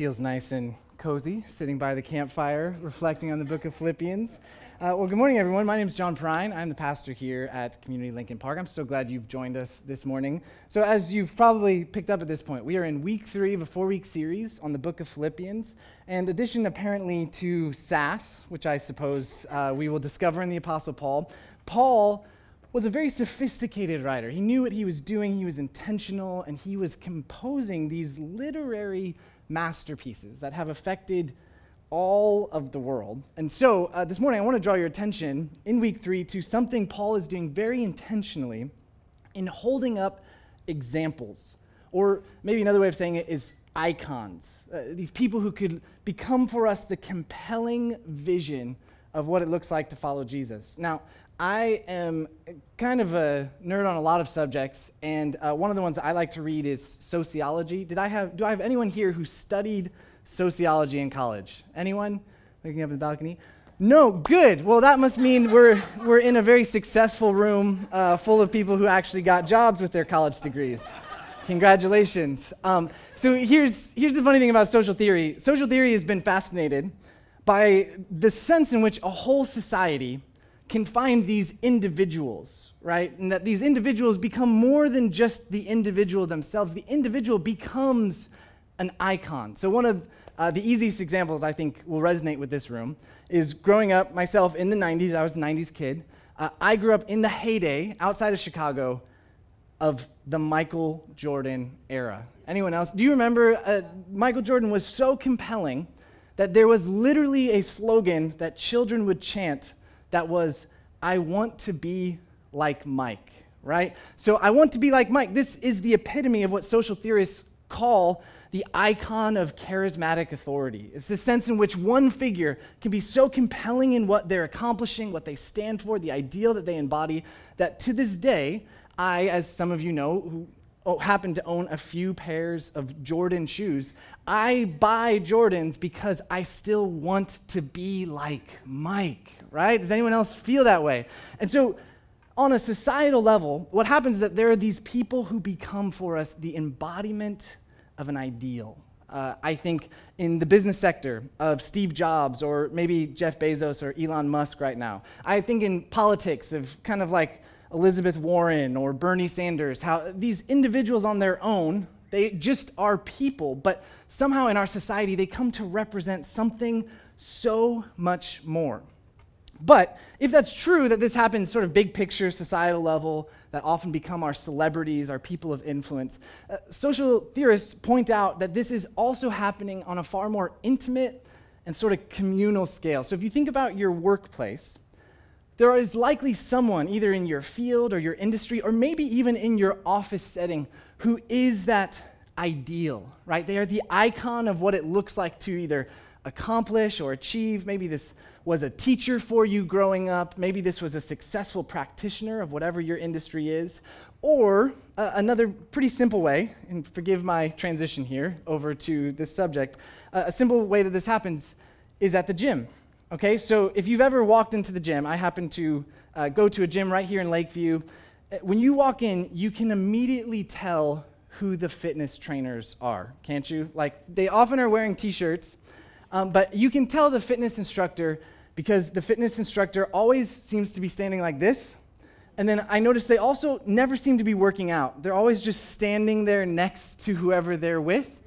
feels nice and cozy sitting by the campfire, reflecting on the book of Philippians. Uh, well, good morning, everyone. My name is John Prine. I'm the pastor here at Community Lincoln Park. I'm so glad you've joined us this morning. So, as you've probably picked up at this point, we are in week three of a four week series on the book of Philippians. And addition, apparently, to sass, which I suppose uh, we will discover in the Apostle Paul, Paul was a very sophisticated writer. He knew what he was doing, he was intentional, and he was composing these literary masterpieces that have affected all of the world. And so uh, this morning, I want to draw your attention in week three to something Paul is doing very intentionally in holding up examples. Or maybe another way of saying it is icons. Uh, these people who could become for us the compelling vision of what it looks like to follow Jesus. Now, I am kind of a nerd on a lot of subjects, and uh, one of the ones I like to read is sociology. Did I have, do I have anyone here who studied sociology in college? Anyone looking up in the balcony? No, good. Well, that must mean we're, we're in a very successful room uh, full of people who actually got jobs with their college degrees. Congratulations. Um, so here's, here's the funny thing about social theory social theory has been fascinated by the sense in which a whole society can find these individuals, right? And that these individuals become more than just the individual themselves. The individual becomes an icon. So, one of uh, the easiest examples I think will resonate with this room is growing up myself in the 90s. I was a 90s kid. Uh, I grew up in the heyday outside of Chicago of the Michael Jordan era. Anyone else? Do you remember uh, Michael Jordan was so compelling that there was literally a slogan that children would chant that was, I want to be like Mike, right? So I want to be like Mike. This is the epitome of what social theorists call the icon of charismatic authority. It's the sense in which one figure can be so compelling in what they're accomplishing, what they stand for, the ideal that they embody, that to this day, I, as some of you know, who happen to own a few pairs of Jordan shoes, I buy Jordans because I still want to be like Mike, right? Does anyone else feel that way? And so, on a societal level, what happens is that there are these people who become for us the embodiment of an ideal. Uh, I think in the business sector of Steve Jobs or maybe Jeff Bezos or Elon Musk right now. I think in politics of kind of like Elizabeth Warren or Bernie Sanders, how these individuals on their own, they just are people, but somehow in our society they come to represent something so much more. But if that's true, that this happens sort of big picture, societal level, that often become our celebrities, our people of influence, uh, social theorists point out that this is also happening on a far more intimate and sort of communal scale. So if you think about your workplace, there is likely someone, either in your field or your industry, or maybe even in your office setting, who is that ideal, right? They are the icon of what it looks like to either accomplish or achieve. Maybe this was a teacher for you growing up. Maybe this was a successful practitioner of whatever your industry is. Or uh, another pretty simple way, and forgive my transition here over to this subject, uh, a simple way that this happens is at the gym. Okay, so if you've ever walked into the gym, I happen to uh, go to a gym right here in Lakeview. Uh, when you walk in, you can immediately tell who the fitness trainers are, can't you? Like, they often are wearing t shirts um, but you can tell the fitness instructor because the fitness instructor always seems to be standing like this. And then I notice they also never seem to be working out. They're always just standing there next to whoever they're with.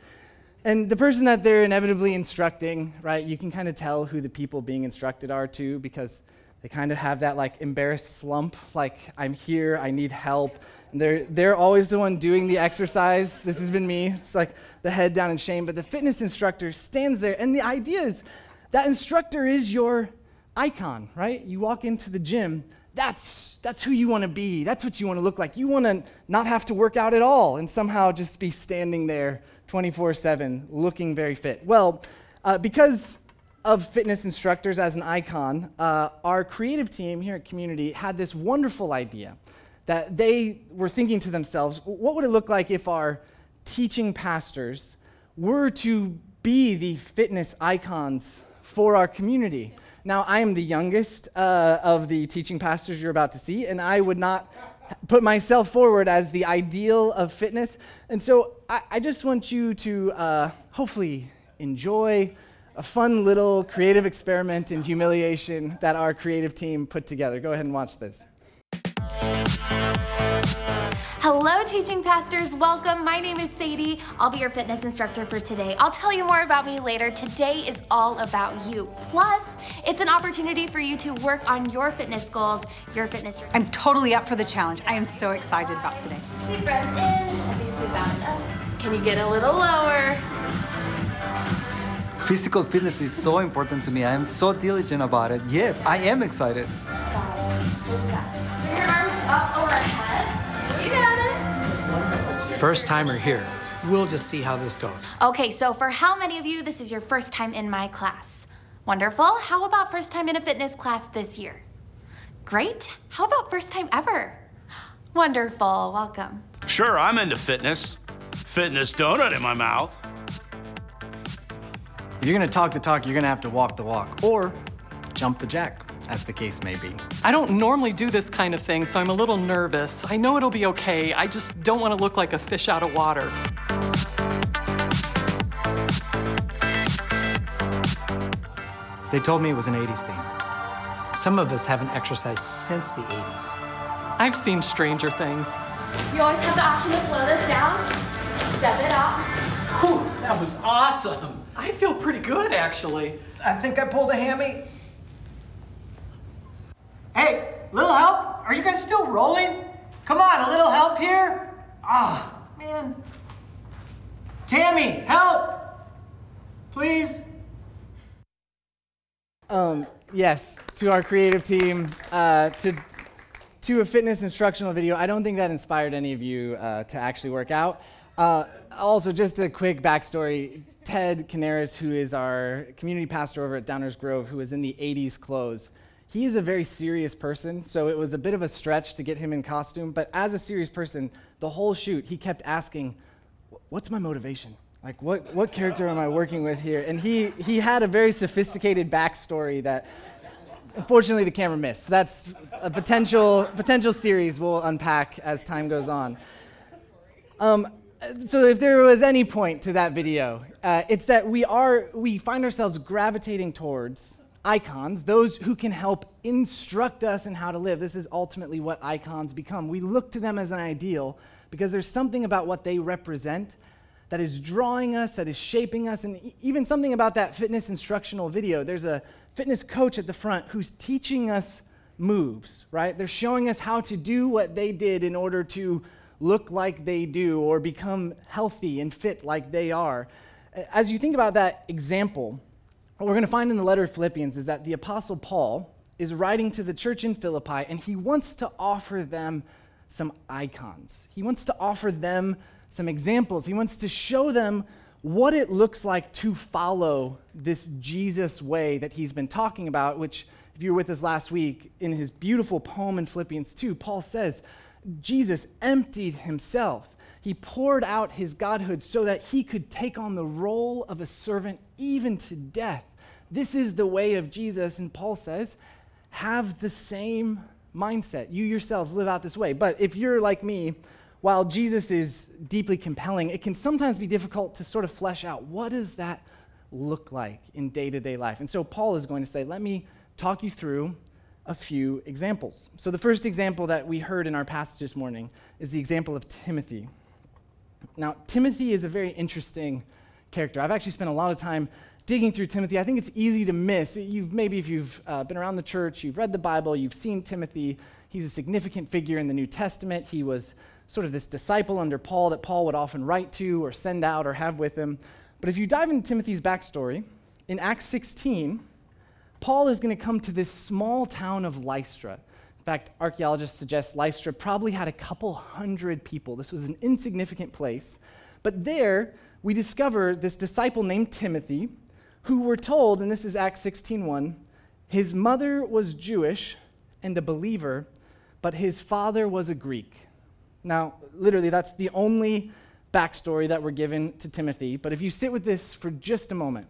And the person that they're inevitably instructing, right, you can kind of tell who the people being instructed are too because they kind of have that like embarrassed slump, like, I'm here, I need help. And they're, they're always the one doing the exercise. This has been me. It's like the head down in shame. But the fitness instructor stands there, and the idea is that instructor is your icon, right? You walk into the gym, that's, that's who you want to be. That's what you want to look like. You want to not have to work out at all and somehow just be standing there 24 7 looking very fit. Well, uh, because of fitness instructors as an icon, uh, our creative team here at Community had this wonderful idea that they were thinking to themselves what would it look like if our teaching pastors were to be the fitness icons for our community? Now, I am the youngest uh, of the teaching pastors you're about to see, and I would not put myself forward as the ideal of fitness. And so I, I just want you to uh, hopefully enjoy a fun little creative experiment in humiliation that our creative team put together. Go ahead and watch this. Hello, teaching pastors. Welcome. My name is Sadie. I'll be your fitness instructor for today. I'll tell you more about me later. Today is all about you. Plus, it's an opportunity for you to work on your fitness goals, your fitness journey. I'm totally up for the challenge. I am so excited about today. Deep breath in as you swoop out and up. Can you get a little lower? Physical fitness is so important to me. I am so diligent about it. Yes, I am excited. Side to side. Bring your arms up overhead. You got it. First timer here. We'll just see how this goes. Okay, so for how many of you this is your first time in my class? Wonderful. How about first time in a fitness class this year? Great. How about first time ever? Wonderful. Welcome. Sure, I'm into fitness. Fitness donut in my mouth. If you're going to talk the talk, you're going to have to walk the walk or jump the jack, as the case may be. I don't normally do this kind of thing, so I'm a little nervous. I know it'll be okay. I just don't want to look like a fish out of water. They told me it was an 80s thing. Some of us haven't exercised since the 80s. I've seen stranger things. You always have the option to slow this down, step it up. Whew, that was awesome. I feel pretty good, actually. I think I pulled a hammy. Hey, little help? Are you guys still rolling? Come on, a little help here? Ah, man. Tammy, help! Please? Um, yes, to our creative team, uh, to to a fitness instructional video. I don't think that inspired any of you uh, to actually work out. Uh, also, just a quick backstory. Ted Canaris, who is our community pastor over at Downers Grove, who is in the 80s clothes, he is a very serious person, so it was a bit of a stretch to get him in costume. But as a serious person, the whole shoot, he kept asking, What's my motivation? Like, what, what character am I working with here? And he, he had a very sophisticated backstory that unfortunately the camera missed. That's a potential, potential series we'll unpack as time goes on. Um, so if there was any point to that video, uh, it's that we are we find ourselves gravitating towards icons, those who can help instruct us in how to live. This is ultimately what icons become. We look to them as an ideal because there's something about what they represent that is drawing us, that is shaping us, and even something about that fitness instructional video. There's a fitness coach at the front who's teaching us moves, right? They're showing us how to do what they did in order to look like they do or become healthy and fit like they are. As you think about that example, what we're going to find in the letter of Philippians is that the Apostle Paul is writing to the church in Philippi and he wants to offer them some icons. He wants to offer them some examples. He wants to show them what it looks like to follow this Jesus way that he's been talking about, which, if you were with us last week, in his beautiful poem in Philippians 2, Paul says, Jesus emptied himself. He poured out his godhood so that he could take on the role of a servant even to death. This is the way of Jesus, and Paul says, have the same mindset. You yourselves live out this way. But if you're like me, while Jesus is deeply compelling, it can sometimes be difficult to sort of flesh out what does that look like in day to day life. And so Paul is going to say, let me talk you through a few examples. So the first example that we heard in our passage this morning is the example of Timothy. Now, Timothy is a very interesting character. I've actually spent a lot of time digging through Timothy. I think it's easy to miss. You've, maybe if you've uh, been around the church, you've read the Bible, you've seen Timothy. He's a significant figure in the New Testament. He was sort of this disciple under Paul that Paul would often write to or send out or have with him. But if you dive into Timothy's backstory, in Acts 16, Paul is going to come to this small town of Lystra. In fact, archaeologists suggest Lystra probably had a couple hundred people. This was an insignificant place. But there, we discover this disciple named Timothy, who we're told, and this is Acts 16:1, his mother was Jewish and a believer, but his father was a Greek. Now, literally, that's the only backstory that we're given to Timothy. But if you sit with this for just a moment,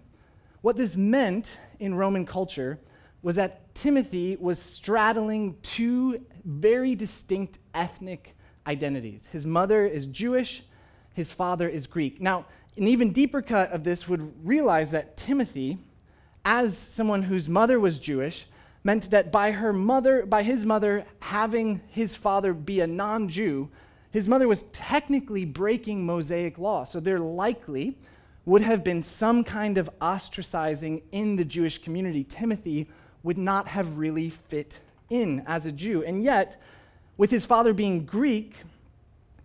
what this meant in Roman culture was that Timothy was straddling two very distinct ethnic identities. His mother is Jewish, his father is Greek. Now, an even deeper cut of this would realize that Timothy, as someone whose mother was Jewish, meant that by her mother, by his mother having his father be a non-Jew, his mother was technically breaking Mosaic law. So there likely would have been some kind of ostracizing in the Jewish community. Timothy would not have really fit in as a Jew. And yet, with his father being Greek,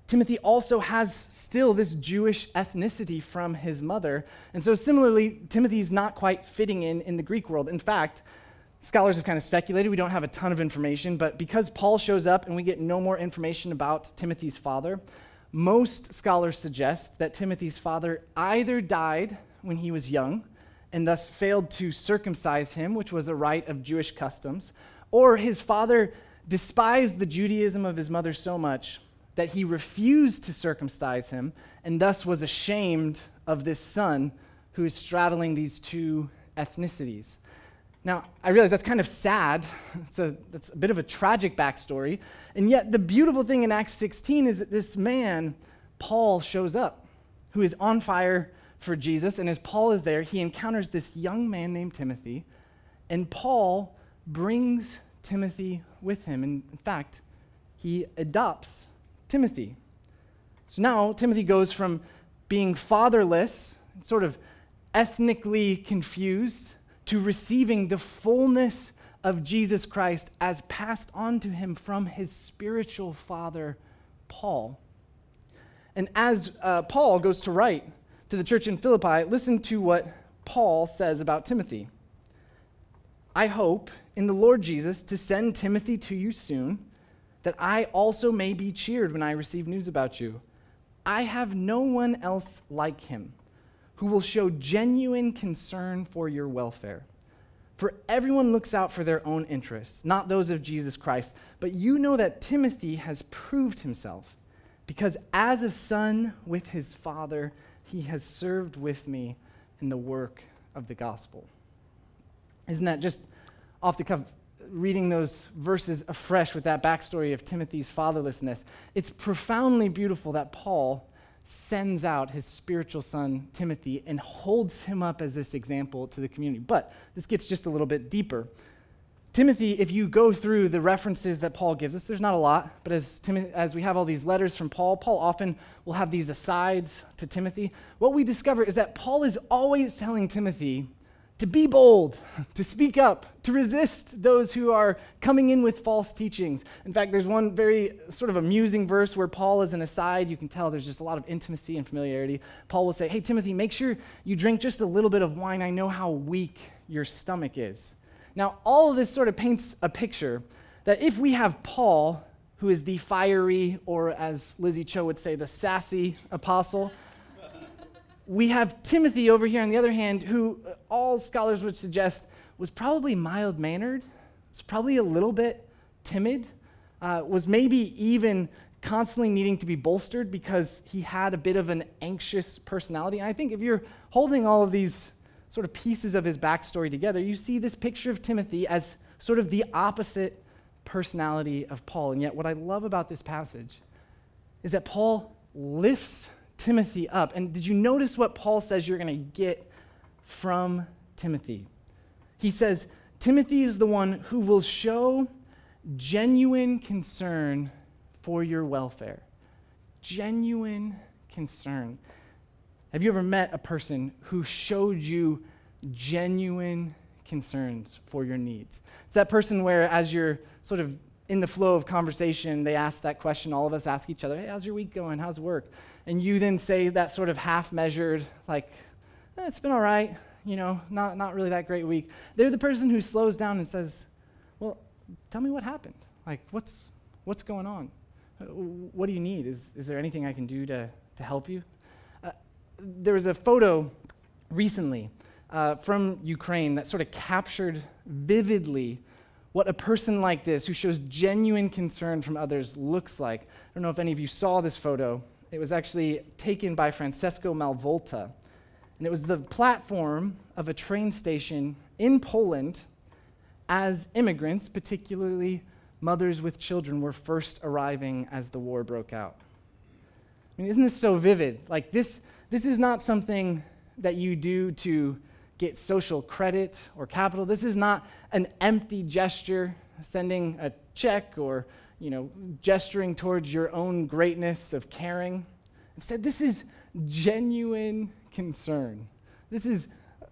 Timothy also has still this Jewish ethnicity from his mother. And so, similarly, Timothy's not quite fitting in in the Greek world. In fact, scholars have kind of speculated. We don't have a ton of information, but because Paul shows up and we get no more information about Timothy's father, most scholars suggest that Timothy's father either died when he was young and thus failed to circumcise him, which was a rite of Jewish customs, or his father despised the Judaism of his mother so much that he refused to circumcise him and thus was ashamed of this son who is straddling these two ethnicities. Now, I realize that's kind of sad. It's a, that's a bit of a tragic backstory. And yet, the beautiful thing in Acts 16 is that this man, Paul, shows up, who is on fire for Jesus. And as Paul is there, he encounters this young man named Timothy. And Paul brings Timothy with him. And in fact, he adopts Timothy. So now Timothy goes from being fatherless, sort of ethnically confused, to receiving the fullness of Jesus Christ as passed on to him from his spiritual father, Paul. And as uh, Paul goes to write to the church in Philippi, listen to what Paul says about Timothy. I hope in the Lord Jesus to send Timothy to you soon that I also may be cheered when I receive news about you. I have no one else like him who will show genuine concern for your welfare. For everyone looks out for their own interests, not those of Jesus Christ. But you know that Timothy has proved himself, because as a son with his father, he has served with me in the work of the gospel. Isn't that just off the cuff reading those verses afresh with that backstory of Timothy's fatherlessness, it's profoundly beautiful that Paul sends out his spiritual son, Timothy, and holds him up as this example to the community. But this gets just a little bit deeper. Timothy, if you go through the references that Paul gives us, there's not a lot, but as, as we have all these letters from Paul, Paul often will have these asides to Timothy. What we discover is that Paul is always telling Timothy to be bold, to speak up, to resist those who are coming in with false teachings. In fact, there's one very sort of amusing verse where Paul is an aside. You can tell there's just a lot of intimacy and familiarity. Paul will say, Hey, Timothy, make sure you drink just a little bit of wine. I know how weak your stomach is. Now, all of this sort of paints a picture that if we have Paul, who is the fiery, or as Lizzie Cho would say, the sassy apostle, we have Timothy over here on the other hand, who uh, all scholars would suggest was probably mild mannered, was probably a little bit timid, uh, was maybe even constantly needing to be bolstered because he had a bit of an anxious personality. And I think if you're holding all of these sort of pieces of his backstory together, you see this picture of Timothy as sort of the opposite personality of Paul. And yet, what I love about this passage is that Paul lifts Timothy up. And did you notice what Paul says you're going to get from Timothy? He says, Timothy is the one who will show genuine concern for your welfare. Genuine concern. Have you ever met a person who showed you genuine concerns for your needs? It's that person where, as you're sort of in the flow of conversation, they ask that question. All of us ask each other, Hey, how's your week going? How's work? And you then say that sort of half measured, like, eh, It's been all right, you know, not, not really that great week. They're the person who slows down and says, Well, tell me what happened. Like, what's, what's going on? Uh, what do you need? Is, is there anything I can do to, to help you? Uh, there was a photo recently uh, from Ukraine that sort of captured vividly what a person like this, who shows genuine concern from others, looks like. I don't know if any of you saw this photo. It was actually taken by Francesco Malavolta. And it was the platform of a train station in Poland as immigrants, particularly mothers with children, were first arriving as the war broke out. I mean, isn't this so vivid? Like, this, this is not something that you do to get social credit or capital. This is not an empty gesture, sending a check or, you know, gesturing towards your own greatness of caring. Instead, this is genuine concern. This is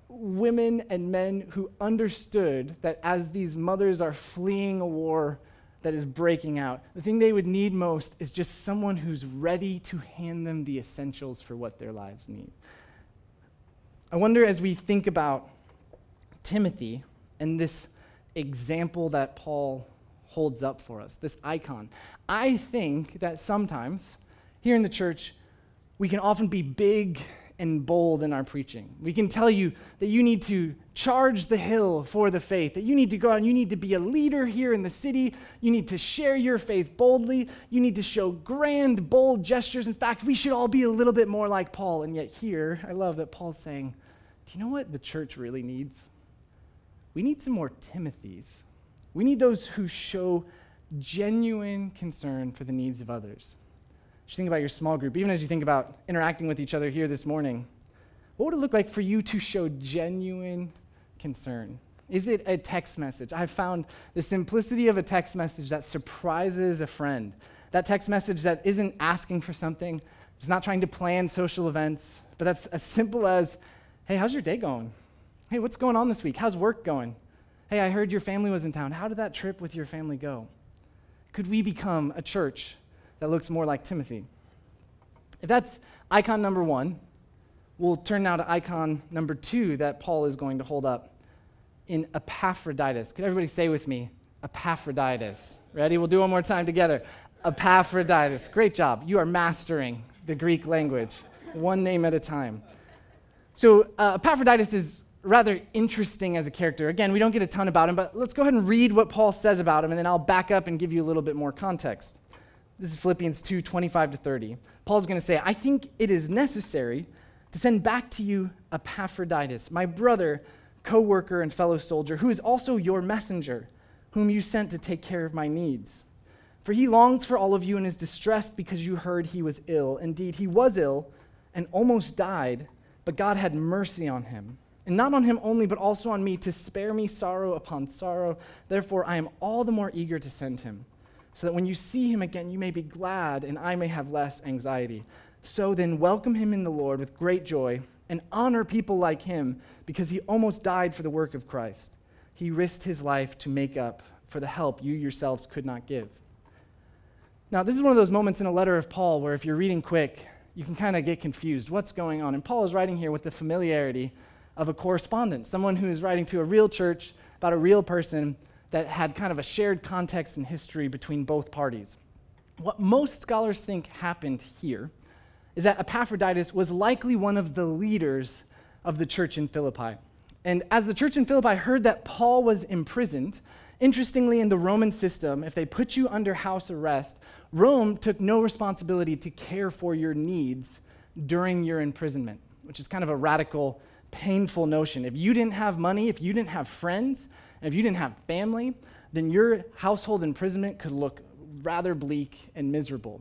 women and men who understood that as these mothers are fleeing a war that is breaking out, the thing they would need most is just someone who's ready to hand them the essentials for what their lives need. I wonder as we think about Timothy and this example that Paul holds up for us, this icon, I think that sometimes here in the church, we can often be big and bold in our preaching. We can tell you that you need to charge the hill for the faith, that you need to go out and you need to be a leader here in the city. You need to share your faith boldly. You need to show grand, bold gestures. In fact, we should all be a little bit more like Paul. And yet, here, I love that Paul's saying, Do you know what the church really needs? We need some more Timothys. We need those who show genuine concern for the needs of others. As you think about your small group, even as you think about interacting with each other here this morning, what would it look like for you to show genuine concern? Is it a text message? I've found the simplicity of a text message that surprises a friend. That text message that isn't asking for something, it's not trying to plan social events, but that's as simple as, hey, how's your day going? Hey, what's going on this week? How's work going? Hey, I heard your family was in town. How did that trip with your family go? Could we become a church that looks more like Timothy. If that's icon number one, we'll turn now to icon number two that Paul is going to hold up in Epaphroditus. Could everybody say with me, Epaphroditus? Ready? We'll do one more time together. Epaphroditus. Great job. You are mastering the Greek language, one name at a time. So, uh, Epaphroditus is rather interesting as a character. Again, we don't get a ton about him, but let's go ahead and read what Paul says about him, and then I'll back up and give you a little bit more context. This is Philippians 2 25 to 30. Paul's going to say, I think it is necessary to send back to you Epaphroditus, my brother, co worker, and fellow soldier, who is also your messenger, whom you sent to take care of my needs. For he longs for all of you and is distressed because you heard he was ill. Indeed, he was ill and almost died, but God had mercy on him. And not on him only, but also on me, to spare me sorrow upon sorrow. Therefore, I am all the more eager to send him so that when you see him again, you may be glad and I may have less anxiety. So then, welcome him in the Lord with great joy and honor people like him because he almost died for the work of Christ. He risked his life to make up for the help you yourselves could not give. Now, this is one of those moments in a letter of Paul where if you're reading quick, you can kind of get confused. What's going on? And Paul is writing here with the familiarity of a correspondent, someone who is writing to a real church about a real person that had kind of a shared context and history between both parties. What most scholars think happened here is that Epaphroditus was likely one of the leaders of the church in Philippi. And as the church in Philippi heard that Paul was imprisoned, interestingly, in the Roman system, if they put you under house arrest, Rome took no responsibility to care for your needs during your imprisonment, which is kind of a radical, painful notion. If you didn't have money, if you didn't have friends, if you didn't have family, then your household imprisonment could look rather bleak and miserable.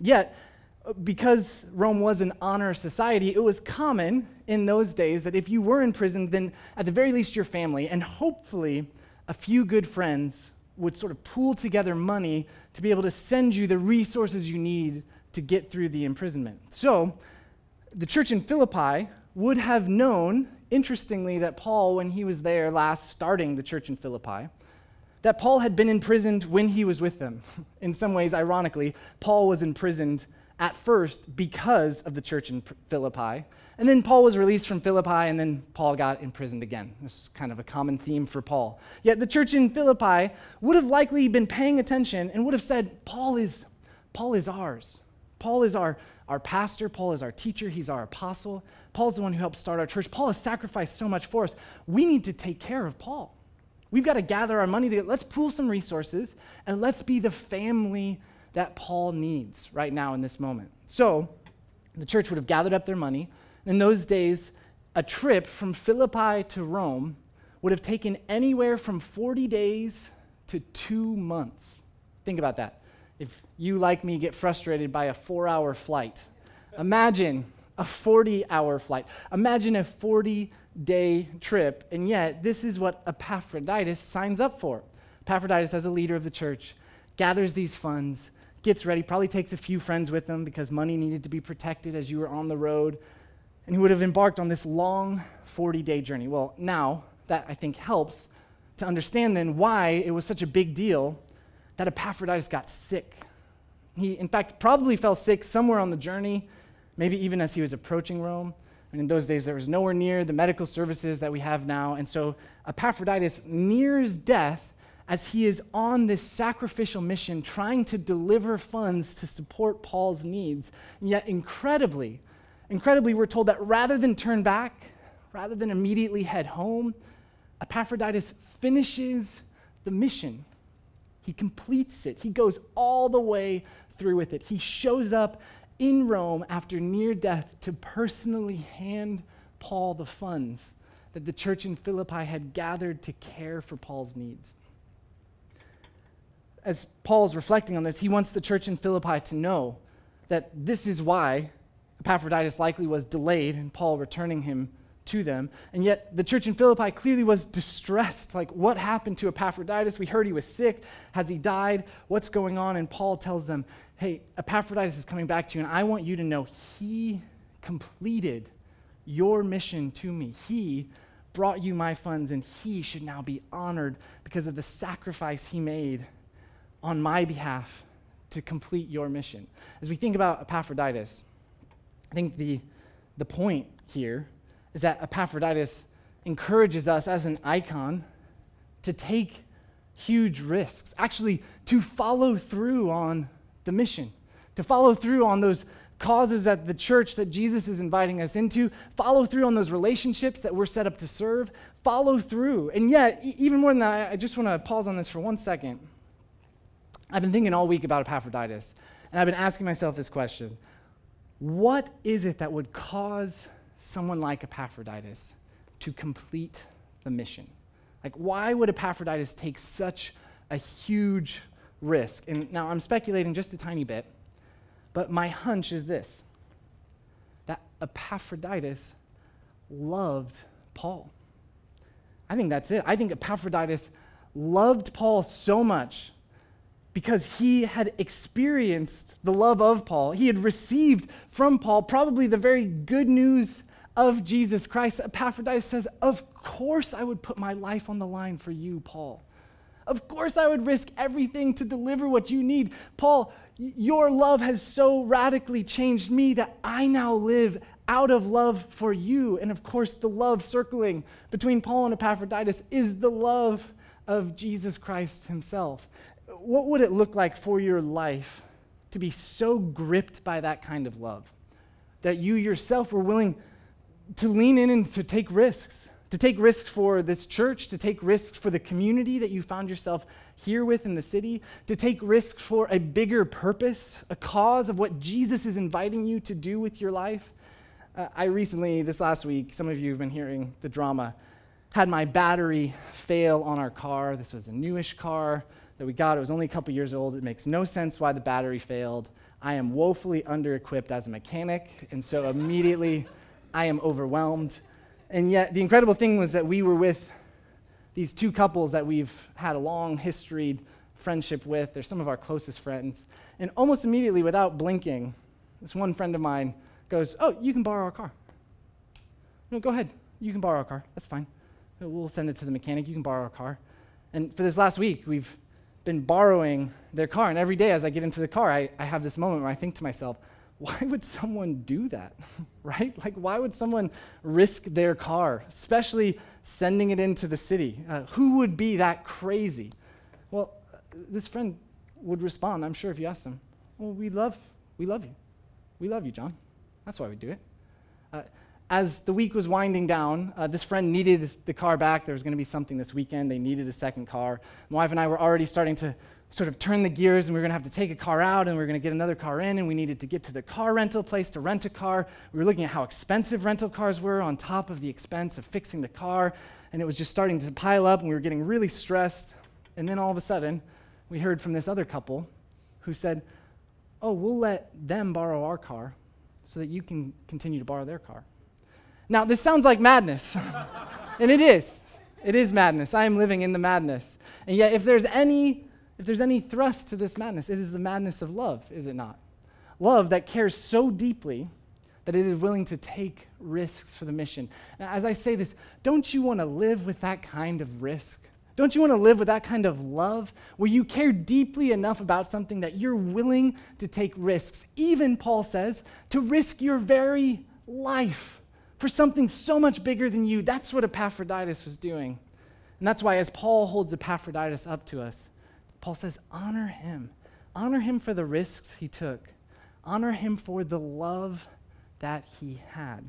Yet, uh, because Rome was an honor society, it was common in those days that if you were in prison, then at the very least your family and hopefully a few good friends would sort of pool together money to be able to send you the resources you need to get through the imprisonment. So, the church in Philippi would have known interestingly, that Paul, when he was there last starting the church in Philippi, that Paul had been imprisoned when he was with them. In some ways, ironically, Paul was imprisoned at first because of the church in Philippi. And then Paul was released from Philippi, and then Paul got imprisoned again. This is kind of a common theme for Paul. Yet the church in Philippi would have likely been paying attention and would have said, Paul is, Paul is ours. Paul is our, our pastor. Paul is our teacher. He's our apostle. Paul's the one who helped start our church. Paul has sacrificed so much for us. We need to take care of Paul. We've got to gather our money together. Let's pool some resources and let's be the family that Paul needs right now in this moment. So the church would have gathered up their money. In those days, a trip from Philippi to Rome would have taken anywhere from 40 days to two months. Think about that. If you, like me, get frustrated by a four hour flight, Imagine a 40 hour flight. Imagine a 40 day trip. And yet, this is what Epaphroditus signs up for. Epaphroditus, as a leader of the church, gathers these funds, gets ready, probably takes a few friends with him because money needed to be protected as you were on the road. And he would have embarked on this long 40 day journey. Well, now that I think helps to understand then why it was such a big deal that Epaphroditus got sick. He, in fact, probably fell sick somewhere on the journey, maybe even as he was approaching Rome. And in those days, there was nowhere near the medical services that we have now. And so Epaphroditus nears death as he is on this sacrificial mission trying to deliver funds to support Paul's needs. And yet, incredibly, incredibly, we're told that rather than turn back, rather than immediately head home, Epaphroditus finishes the mission. He completes it. He goes all the way through with it. He shows up in Rome after near death to personally hand Paul the funds that the church in Philippi had gathered to care for Paul's needs. As Paul's reflecting on this, he wants the church in Philippi to know that this is why Epaphroditus likely was delayed in Paul returning him to them. And yet, the church in Philippi clearly was distressed. Like, what happened to Epaphroditus? We heard he was sick. Has he died? What's going on? And Paul tells them, Hey, Epaphroditus is coming back to you, and I want you to know he completed your mission to me. He brought you my funds, and he should now be honored because of the sacrifice he made on my behalf to complete your mission. As we think about Epaphroditus, I think the, the point here is that Epaphroditus encourages us as an icon to take huge risks, actually, to follow through on the mission, to follow through on those causes that the church that Jesus is inviting us into, follow through on those relationships that we're set up to serve, follow through. And yet, even more than that, I just want to pause on this for one second. I've been thinking all week about Epaphroditus, and I've been asking myself this question What is it that would cause someone like Epaphroditus to complete the mission? Like, why would Epaphroditus take such a huge risk? And now I'm speculating just a tiny bit, but my hunch is this that Epaphroditus loved Paul. I think that's it. I think Epaphroditus loved Paul so much because he had experienced the love of Paul. He had received from Paul probably the very good news of Jesus Christ. Epaphroditus says, Of course I would put my life on the line for you, Paul. Of course I would risk everything to deliver what you need. Paul, your love has so radically changed me that I now live out of love for you. And of course, the love circling between Paul and Epaphroditus is the love of Jesus Christ himself what would it look like for your life to be so gripped by that kind of love that you yourself were willing to lean in and to take risks? To take risks for this church, to take risks for the community that you found yourself here with in the city, to take risks for a bigger purpose, a cause of what Jesus is inviting you to do with your life. Uh, I recently, this last week, some of you have been hearing the drama, had my battery fail on our car. This was a newish car that we got. It was only a couple years old. It makes no sense why the battery failed. I am woefully under equipped as a mechanic, and so immediately I am overwhelmed. And yet, the incredible thing was that we were with these two couples that we've had a long history friendship with. They're some of our closest friends. And almost immediately, without blinking, this one friend of mine goes, Oh, you can borrow our car. No, go ahead. You can borrow our car. That's fine. We'll send it to the mechanic. You can borrow our car. And for this last week, we've been borrowing their car. And every day as I get into the car, I, I have this moment where I think to myself, why would someone do that? right? Like, why would someone risk their car, especially sending it into the city? Uh, who would be that crazy? Well, this friend would respond, I'm sure, if you asked him, Well, we love, we love you. We love you, John. That's why we do it. Uh, as the week was winding down, uh, this friend needed the car back. There was going to be something this weekend. They needed a second car. My wife and I were already starting to sort of turn the gears, and we were going to have to take a car out, and we were going to get another car in, and we needed to get to the car rental place to rent a car. We were looking at how expensive rental cars were on top of the expense of fixing the car, and it was just starting to pile up, and we were getting really stressed. And then all of a sudden, we heard from this other couple who said, Oh, we'll let them borrow our car so that you can continue to borrow their car. Now, this sounds like madness, and it is. It is madness. I am living in the madness. And yet, if there's any if there's any thrust to this madness, it is the madness of love, is it not? Love that cares so deeply that it is willing to take risks for the mission. Now, as I say this, don't you want to live with that kind of risk? Don't you want to live with that kind of love where you care deeply enough about something that you're willing to take risks, even, Paul says, to risk your very life for something so much bigger than you? That's what Epaphroditus was doing. And that's why, as Paul holds Epaphroditus up to us, Paul says, honor him. Honor him for the risks he took, honor him for the love that he had.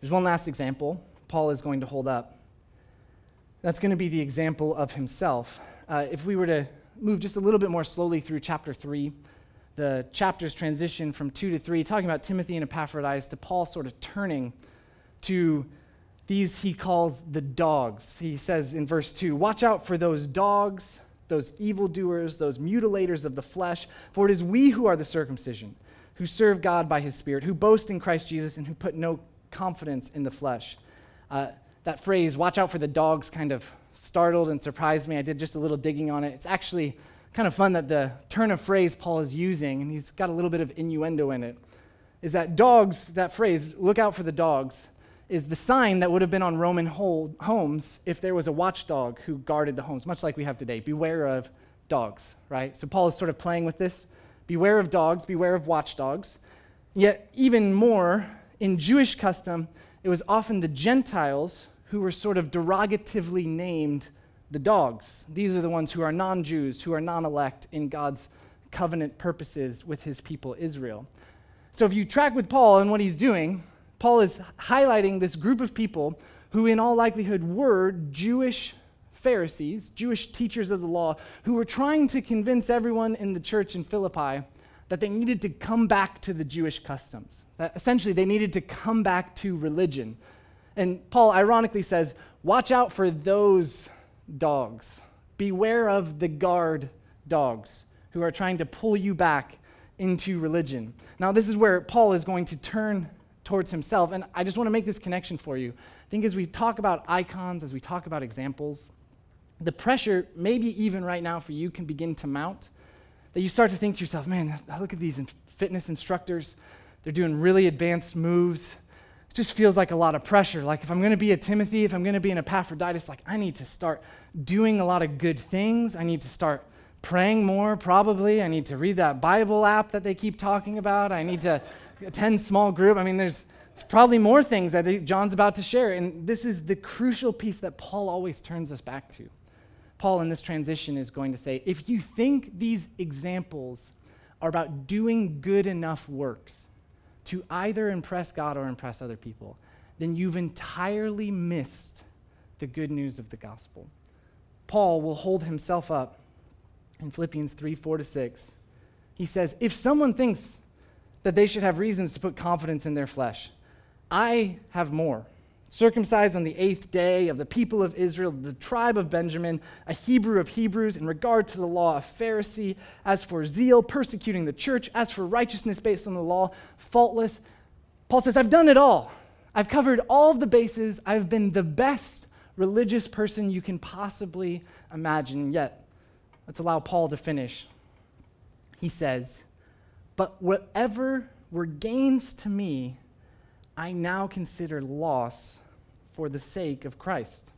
There's one last example Paul is going to hold up. That's going to be the example of himself. Uh, if we were to move just a little bit more slowly through chapter 3, the chapters transition from 2 to 3, talking about Timothy and Epaphroditus, to Paul sort of turning to these he calls the dogs. He says in verse 2 Watch out for those dogs, those evildoers, those mutilators of the flesh, for it is we who are the circumcision who serve God by his Spirit, who boast in Christ Jesus, and who put no confidence in the flesh. Uh, that phrase, watch out for the dogs, kind of startled and surprised me. I did just a little digging on it. It's actually kind of fun that the turn of phrase Paul is using, and he's got a little bit of innuendo in it, is that dogs, that phrase, look out for the dogs, is the sign that would have been on Roman homes if there was a watchdog who guarded the homes, much like we have today. Beware of dogs, right? So Paul is sort of playing with this Beware of dogs, beware of watchdogs. Yet, even more, in Jewish custom, it was often the Gentiles who were sort of derogatively named the dogs. These are the ones who are non Jews, who are non elect in God's covenant purposes with his people Israel. So, if you track with Paul and what he's doing, Paul is highlighting this group of people who, in all likelihood, were Jewish Pharisees, Jewish teachers of the law, who were trying to convince everyone in the church in Philippi that they needed to come back to the Jewish customs. That essentially, they needed to come back to religion. And Paul ironically says, Watch out for those dogs. Beware of the guard dogs who are trying to pull you back into religion. Now, this is where Paul is going to turn towards himself. And I just want to make this connection for you. I think as we talk about icons, as we talk about examples, the pressure, maybe even right now for you, can begin to mount. That you start to think to yourself, man, look at these fitness instructors. They're doing really advanced moves. It just feels like a lot of pressure. Like if I'm going to be a Timothy, if I'm going to be an Epaphroditus, like I need to start doing a lot of good things. I need to start praying more, probably. I need to read that Bible app that they keep talking about. I need to attend small group. I mean, there's, probably more things that John's about to share. And this is the crucial piece that Paul always turns us back to. Paul in this transition is going to say if you think these examples are about doing good enough works to either impress God or impress other people, then you've entirely missed the good news of the gospel. Paul will hold himself up in Philippians 3 4 to 6. He says, If someone thinks that they should have reasons to put confidence in their flesh, I have more circumcised on the eighth day of the people of Israel, the tribe of Benjamin, a Hebrew of Hebrews, in regard to the law, a Pharisee, as for zeal, persecuting the church, as for righteousness based on the law, faultless. Paul says, I've done it all. I've covered all of the bases. I've been the best religious person you can possibly imagine. Yet, let's allow Paul to finish. He says, But whatever were gains to me, I now consider loss for the sake of Christ.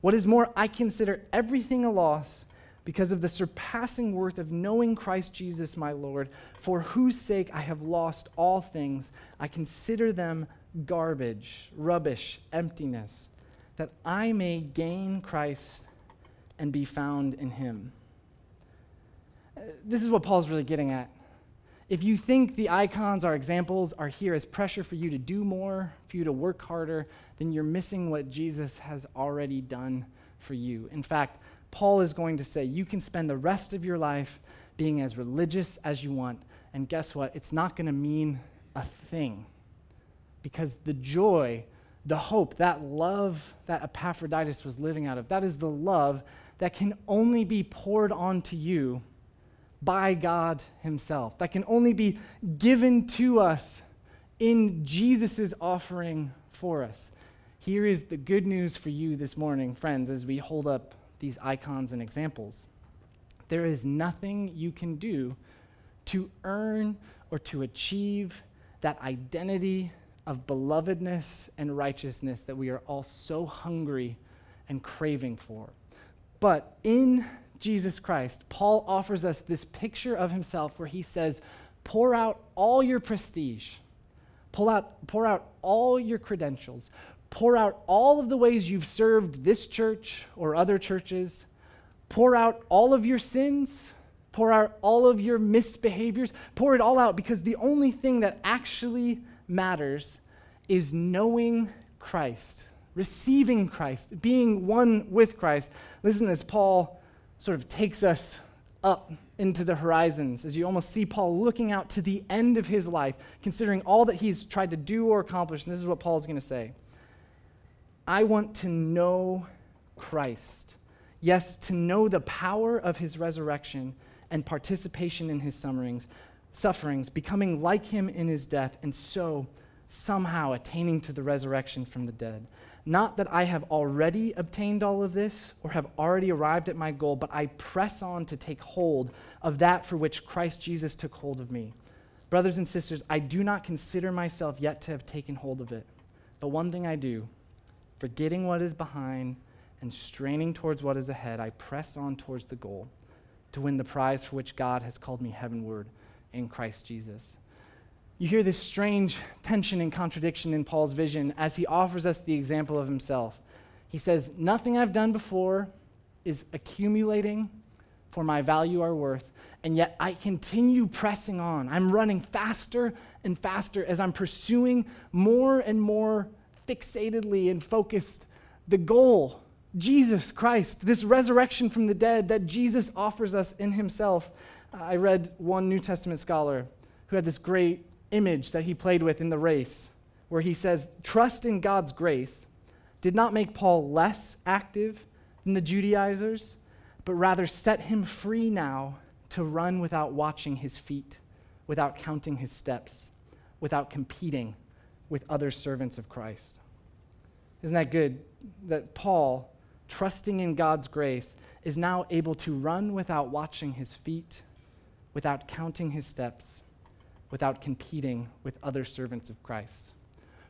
What is more, I consider everything a loss because of the surpassing worth of knowing Christ Jesus my Lord, for whose sake I have lost all things. I consider them garbage, rubbish, emptiness, that I may gain Christ and be found in him. This is what Paul's really getting at. If you think the icons, our examples, are here as pressure for you to do more, for you to work harder, then you're missing what Jesus has already done for you. In fact, Paul is going to say you can spend the rest of your life being as religious as you want, and guess what? It's not going to mean a thing. Because the joy, the hope, that love that Epaphroditus was living out of, that is the love that can only be poured onto you by God Himself, that can only be given to us in Jesus' offering for us. Here is the good news for you this morning, friends, as we hold up these icons and examples. There is nothing you can do to earn or to achieve that identity of belovedness and righteousness that we are all so hungry and craving for. But in Jesus Christ, Paul offers us this picture of himself where he says, Pour out all your prestige, pull out, pour out all your credentials, pour out all of the ways you've served this church or other churches, pour out all of your sins, pour out all of your misbehaviors, pour it all out because the only thing that actually matters is knowing Christ, receiving Christ, being one with Christ. Listen as Paul sort of takes us up into the horizons, as you almost see Paul looking out to the end of his life, considering all that he's tried to do or accomplish. And this is what Paul's going to say I want to know Christ. Yes, to know the power of his resurrection and participation in his sufferings, sufferings, becoming like him in his death, and so somehow attaining to the resurrection from the dead. Not that I have already obtained all of this or have already arrived at my goal, but I press on to take hold of that for which Christ Jesus took hold of me. Brothers and sisters, I do not consider myself yet to have taken hold of it. But one thing I do, forgetting what is behind and straining towards what is ahead, I press on towards the goal to win the prize for which God has called me heavenward in Christ Jesus. You hear this strange tension and contradiction in Paul's vision as he offers us the example of himself. He says, Nothing I've done before is accumulating for my value or worth, and yet I continue pressing on. I'm running faster and faster as I'm pursuing more and more fixatedly and focused the goal Jesus Christ, this resurrection from the dead that Jesus offers us in himself. Uh, I read one New Testament scholar who had this great image that he played with in the race, where he says, Trust in God's grace did not make Paul less active than the Judaizers, but rather set him free now to run without watching his feet, without counting his steps, without competing with other servants of Christ. Isn't that good? That Paul, trusting in God's grace, is now able to run without watching his feet, without counting his steps, without competing with other servants of Christ.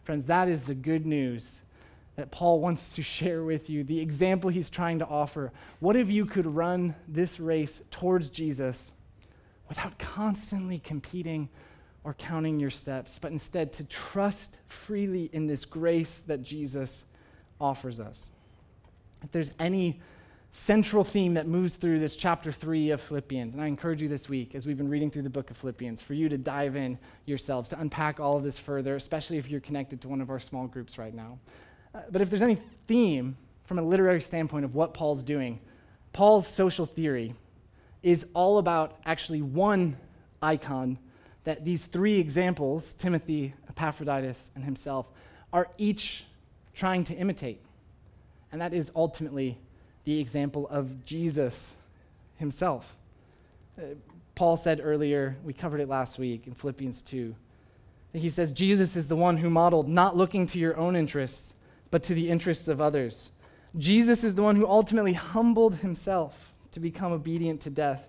Friends, that is the good news that Paul wants to share with you, the example he's trying to offer. What if you could run this race towards Jesus without constantly competing or counting your steps, but instead to trust freely in this grace that Jesus offers us? If there's any central theme that moves through this chapter 3 of Philippians. And I encourage you this week, as we've been reading through the book of Philippians, for you to dive in yourselves, to unpack all of this further, especially if you're connected to one of our small groups right now. Uh, but if there's any theme from a literary standpoint of what Paul's doing, Paul's social theory is all about actually one icon that these three examples, Timothy, Epaphroditus, and himself, are each trying to imitate. And that is ultimately the example of Jesus himself. Uh, Paul said earlier, we covered it last week in Philippians 2, that he says, Jesus is the one who modeled not looking to your own interests, but to the interests of others. Jesus is the one who ultimately humbled himself to become obedient to death,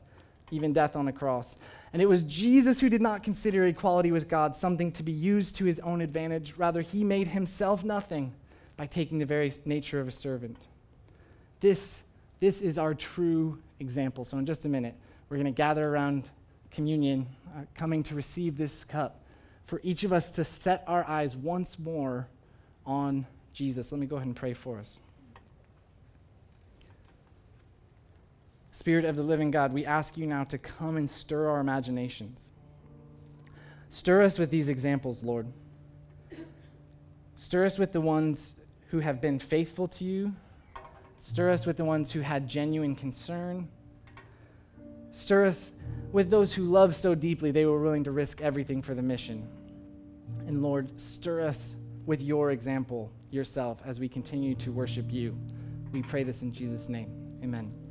even death on a cross. And it was Jesus who did not consider equality with God something to be used to his own advantage. Rather, he made himself nothing by taking the very nature of a servant. This, this is our true example. So, in just a minute, we're going to gather around communion, uh, coming to receive this cup, for each of us to set our eyes once more on Jesus. Let me go ahead and pray for us. Spirit of the living God, we ask you now to come and stir our imaginations. Stir us with these examples, Lord. Stir us with the ones who have been faithful to you Stir us with the ones who had genuine concern. Stir us with those who love so deeply they were willing to risk everything for the mission. And Lord, stir us with your example yourself as we continue to worship you. We pray this in Jesus' name. Amen.